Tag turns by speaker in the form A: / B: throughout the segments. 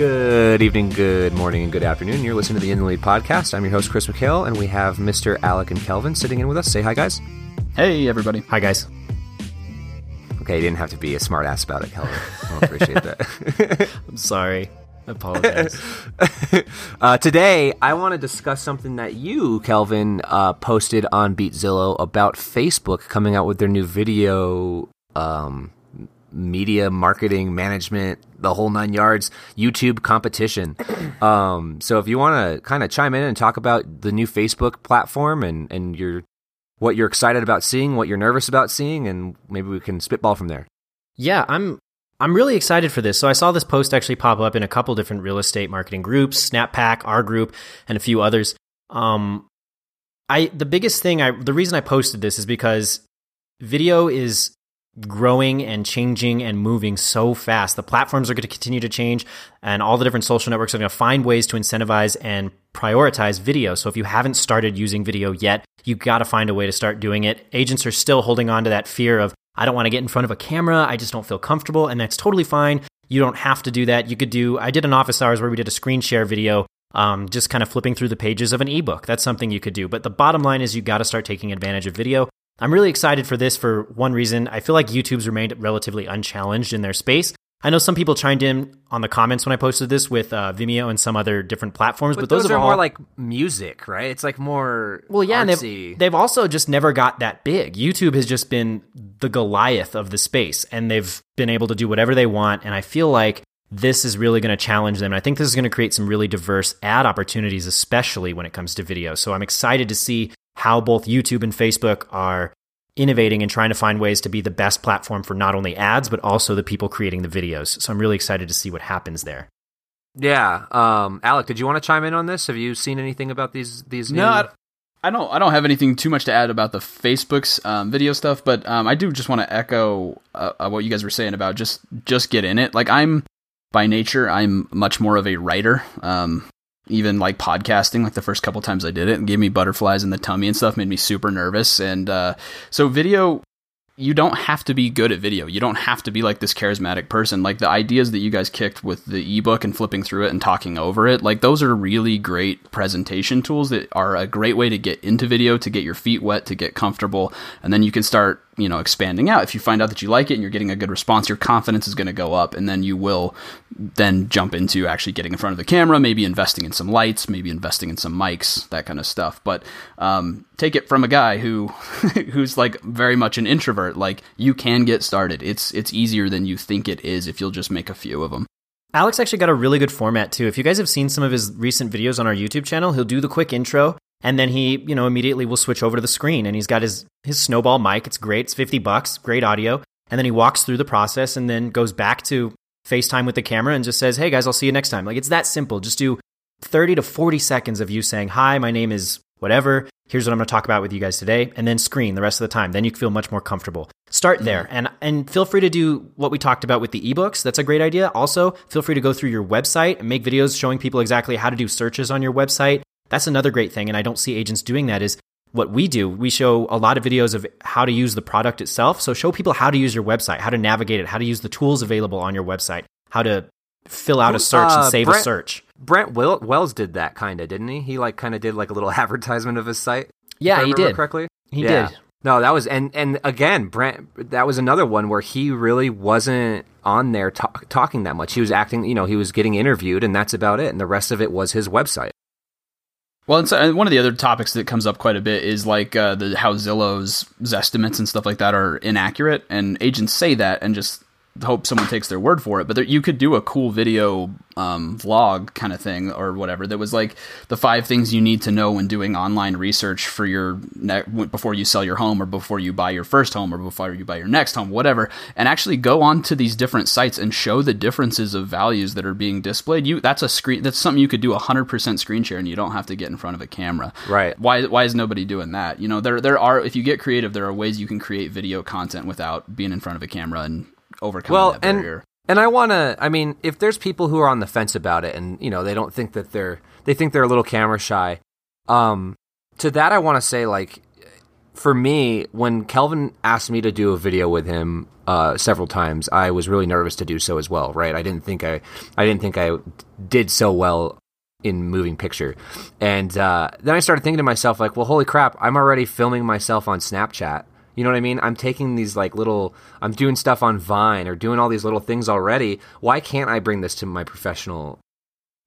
A: Good evening, good morning, and good afternoon. You're listening to the In the Lead podcast. I'm your host, Chris McHale, and we have Mr. Alec and Kelvin sitting in with us. Say hi, guys.
B: Hey, everybody.
C: Hi, guys.
A: Okay, you didn't have to be a smartass about it, Kelvin. I appreciate that.
C: I'm sorry. I apologize.
A: uh, today, I want to discuss something that you, Kelvin, uh, posted on BeatZillow about Facebook coming out with their new video um, media marketing management, the whole nine yards YouTube competition. Um, so if you want to kind of chime in and talk about the new Facebook platform and and your what you're excited about seeing, what you're nervous about seeing, and maybe we can spitball from there.
C: yeah, I'm I'm really excited for this. So I saw this post actually pop up in a couple different real estate marketing groups, Snappack, our group, and a few others. Um, I the biggest thing I the reason I posted this is because video is growing and changing and moving so fast. The platforms are going to continue to change, and all the different social networks are going to find ways to incentivize and prioritize video. So if you haven't started using video yet, you got to find a way to start doing it. Agents are still holding on to that fear of, I don't want to get in front of a camera. I just don't feel comfortable. And that's totally fine. You don't have to do that. You could do, I did an office hours where we did a screen share video, um, just kind of flipping through the pages of an ebook. That's something you could do. But the bottom line is you got to start taking advantage of video. I'm really excited for this for one reason. I feel like YouTube's remained relatively unchallenged in their space. I know some people chimed in on the comments when I posted this with uh, Vimeo and some other different platforms, but,
A: But,
C: those,
A: those, are
C: all,
A: more like music, right? It's like more
C: well, yeah, they've, they've also just never got that big. YouTube has just been the Goliath of the space, and they've been able to do whatever they want. And I feel like this is really going to challenge them. And I think this is going to create some really diverse ad opportunities, especially when it comes to video. So I'm excited to see how both YouTube and Facebook are innovating and trying to find ways to be the best platform for not only ads, but also the people creating the videos. So I'm really excited to see what happens there.
A: yeah. Um, Alec, did you want to chime in on this? Have you seen anything about these these?
B: No,
A: new...
B: I, I don't. I don't have anything too much to add about the Facebook's um, video stuff, but um, I do just want to echo uh, uh, what you guys were saying about just just get in it. Like I'm by nature, I'm much more of a writer. Um, even like podcasting, like the first couple times I did it, it gave me butterflies in the tummy and stuff, made me super nervous. And uh, so video you don't have to be good at video. You don't have to be like this charismatic person. Like the ideas that you guys kicked with the ebook and flipping through it and talking over it, like those are really great presentation tools that are a great way to get into video, to get your feet wet, to get comfortable, and then you can start, you know, expanding out. If you find out that you like it and you're getting a good response, your confidence is going to go up and then you will then jump into actually getting in front of the camera, maybe investing in some lights, maybe investing in some mics, that kind of stuff. But um, take it from a guy who who's like very much an introvert. Like you can get started. It's it's easier than you think it is if you'll just make a few of them.
C: Alec's actually got a really good format too. If you guys have seen some of his recent videos on our YouTube channel, he'll do the quick intro and then he, you know, immediately will switch over to the screen and he's got his his snowball mic. It's great. It's 50 bucks, great audio. And then he walks through the process and then goes back to FaceTime with the camera and just says, "Hey guys, I'll see you next time." Like it's that simple. Just do 30 to 40 seconds of you saying, "Hi, my name is whatever. Here's what I'm going to talk about with you guys today." And then screen the rest of the time. Then you feel much more comfortable. Start hmm. there. And and feel free to do what we talked about with the ebooks. That's a great idea. Also, feel free to go through your website and make videos showing people exactly how to do searches on your website. That's another great thing and I don't see agents doing that is what we do. We show a lot of videos of how to use the product itself. So show people how to use your website, how to navigate it, how to use the tools available on your website, how to fill out a search
A: Uh,
C: and save
A: Brent-
C: a search.
A: Brent Wel- Wells did that kind of, didn't he? He like kind of did like a little advertisement of his site.
C: Yeah, he did.
A: correctly.
C: He
A: Yeah.
C: did.
A: No, that was and and again, Brent. That was another one where he really wasn't on there talk, talking that much. He was acting, you know, he was getting interviewed, and that's about it. And the rest of it was his website.
B: Well, and so, and one of the other topics that comes up quite a bit is like uh, the how Zillow's estimates and stuff like that are inaccurate, and agents say that and just hope someone takes their word for it. But there, you could do a cool video um, vlog kind of thing or whatever that was like the five things you need to know when doing online research for your ne- before you sell your home or before you buy your first home or before you buy your next home, whatever, and actually go on to these different sites and show the differences of values that are being displayed. You that's a screen that's something you could do hundred percent screen share and you don't have to get in front of a camera.
A: Right.
B: Why why is nobody doing that? You know, there there are if you get creative, there are ways you can create video content without being in front of a camera and overcoming
A: well,
B: that barrier.
A: And- and I want to. I mean, if there's people who are on the fence about it, and you know, they don't think that they're they think they're a little camera shy. Um, to that, I want to say, like, for me, when Kelvin asked me to do a video with him uh, several times, I was really nervous to do so as well. Right? I didn't think I, I didn't think I did so well in moving picture, and uh, then I started thinking to myself, like, well, holy crap, I'm already filming myself on Snapchat. You know what I mean? I'm taking these like little, I'm doing stuff on Vine or doing all these little things already. Why can't I bring this to my professional,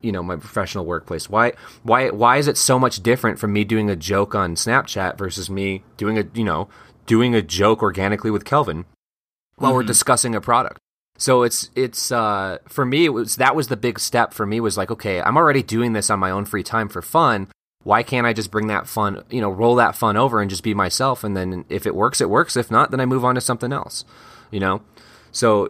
A: you know, my professional workplace? Why, why, why is it so much different from me doing a joke on Snapchat versus me doing a, you know, doing a joke organically with Kelvin while mm-hmm. we're discussing a product? So it's it's uh, for me it was that was the big step for me was like okay I'm already doing this on my own free time for fun why can't I just bring that fun, you know, roll that fun over and just be myself? And then if it works, it works. If not, then I move on to something else, you know? So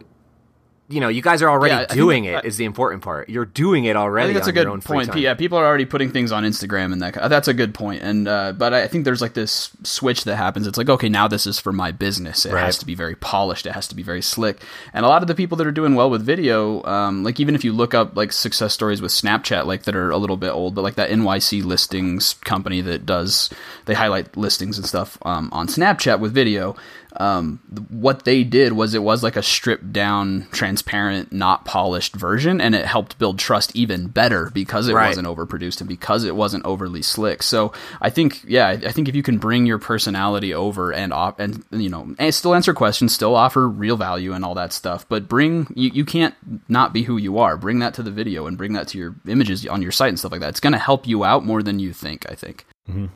A: you know, you guys are already yeah, doing that, it. Is the important part. You're doing it already. I think that's a good
B: point. Yeah, people are already putting things on Instagram, and that that's a good point. And uh, but I think there's like this switch that happens. It's like okay, now this is for my business. It right. has to be very polished. It has to be very slick. And a lot of the people that are doing well with video, um, like even if you look up like success stories with Snapchat, like that are a little bit old, but like that NYC listings company that does they highlight listings and stuff um, on Snapchat with video um, what they did was it was like a stripped down, transparent, not polished version, and it helped build trust even better because it right. wasn't overproduced and because it wasn't overly slick. So I think, yeah, I think if you can bring your personality over and off, and you know, and still answer questions, still offer real value and all that stuff, but bring you, you can't not be who you are. Bring that to the video and bring that to your images on your site and stuff like that. It's going to help you out more than you think. I think.
A: Mm-hmm.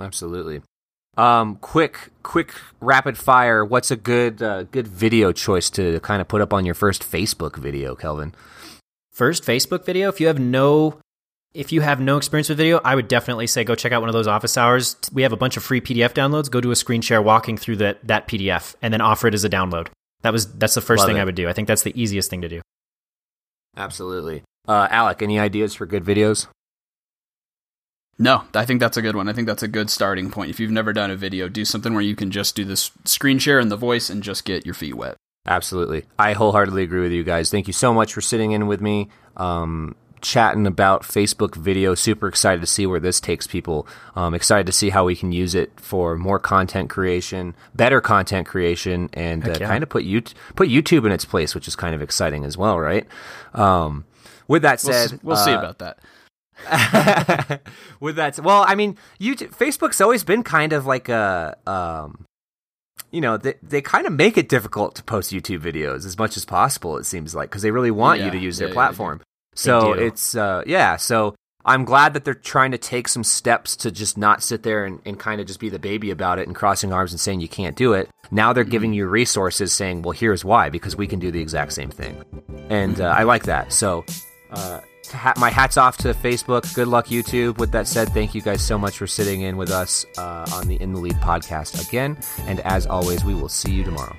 A: Absolutely. Um, quick, quick, rapid fire. What's a good, uh, good video choice to kind of put up on your first Facebook video, Kelvin?
C: First Facebook video. If you have no, if you have no experience with video, I would definitely say go check out one of those office hours. We have a bunch of free PDF downloads. Go do a screen share walking through that that PDF, and then offer it as a download. That was that's the first Love thing it. I would do. I think that's the easiest thing to do.
A: Absolutely. Uh, Alec, any ideas for good videos?
B: No, I think that's a good one. I think that's a good starting point. If you've never done a video, do something where you can just do this screen share and the voice and just get your feet wet.
A: Absolutely. I wholeheartedly agree with you guys. Thank you so much for sitting in with me. Um, chatting about Facebook video. Super excited to see where this takes people. Um, excited to see how we can use it for more content creation, better content creation, and uh, yeah. kind of put you put YouTube in its place, which is kind of exciting as well, right? Um, with that said,
B: we'll, we'll uh, see about that.
A: with that, well, I mean, YouTube, Facebook's always been kind of like a, um, you know, they they kind of make it difficult to post YouTube videos as much as possible. It seems like because they really want yeah, you to use their yeah, platform. So it's uh, yeah. So I'm glad that they're trying to take some steps to just not sit there and, and kind of just be the baby about it and crossing arms and saying you can't do it. Now they're mm-hmm. giving you resources saying, well, here's why, because we can do the exact same thing. And uh, I like that. So uh, my hats off to Facebook. Good luck, YouTube. With that said, thank you guys so much for sitting in with us uh, on the In the Lead podcast again. And as always, we will see you tomorrow.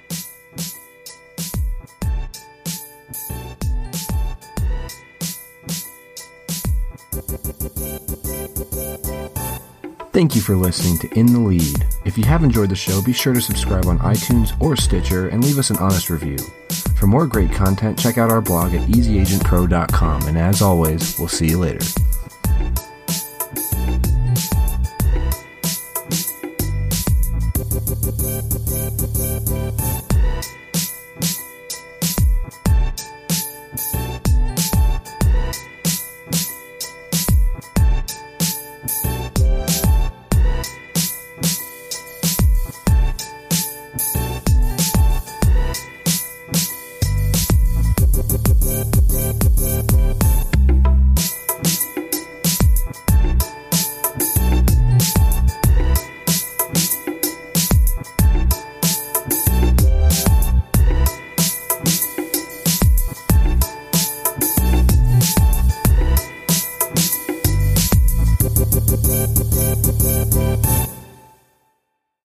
A: Thank you for listening to In the Lead. If you have enjoyed the show, be sure to subscribe on iTunes or Stitcher and leave us an honest review. For more great content, check out our blog at easyagentpro.com. And as always, we'll see you later.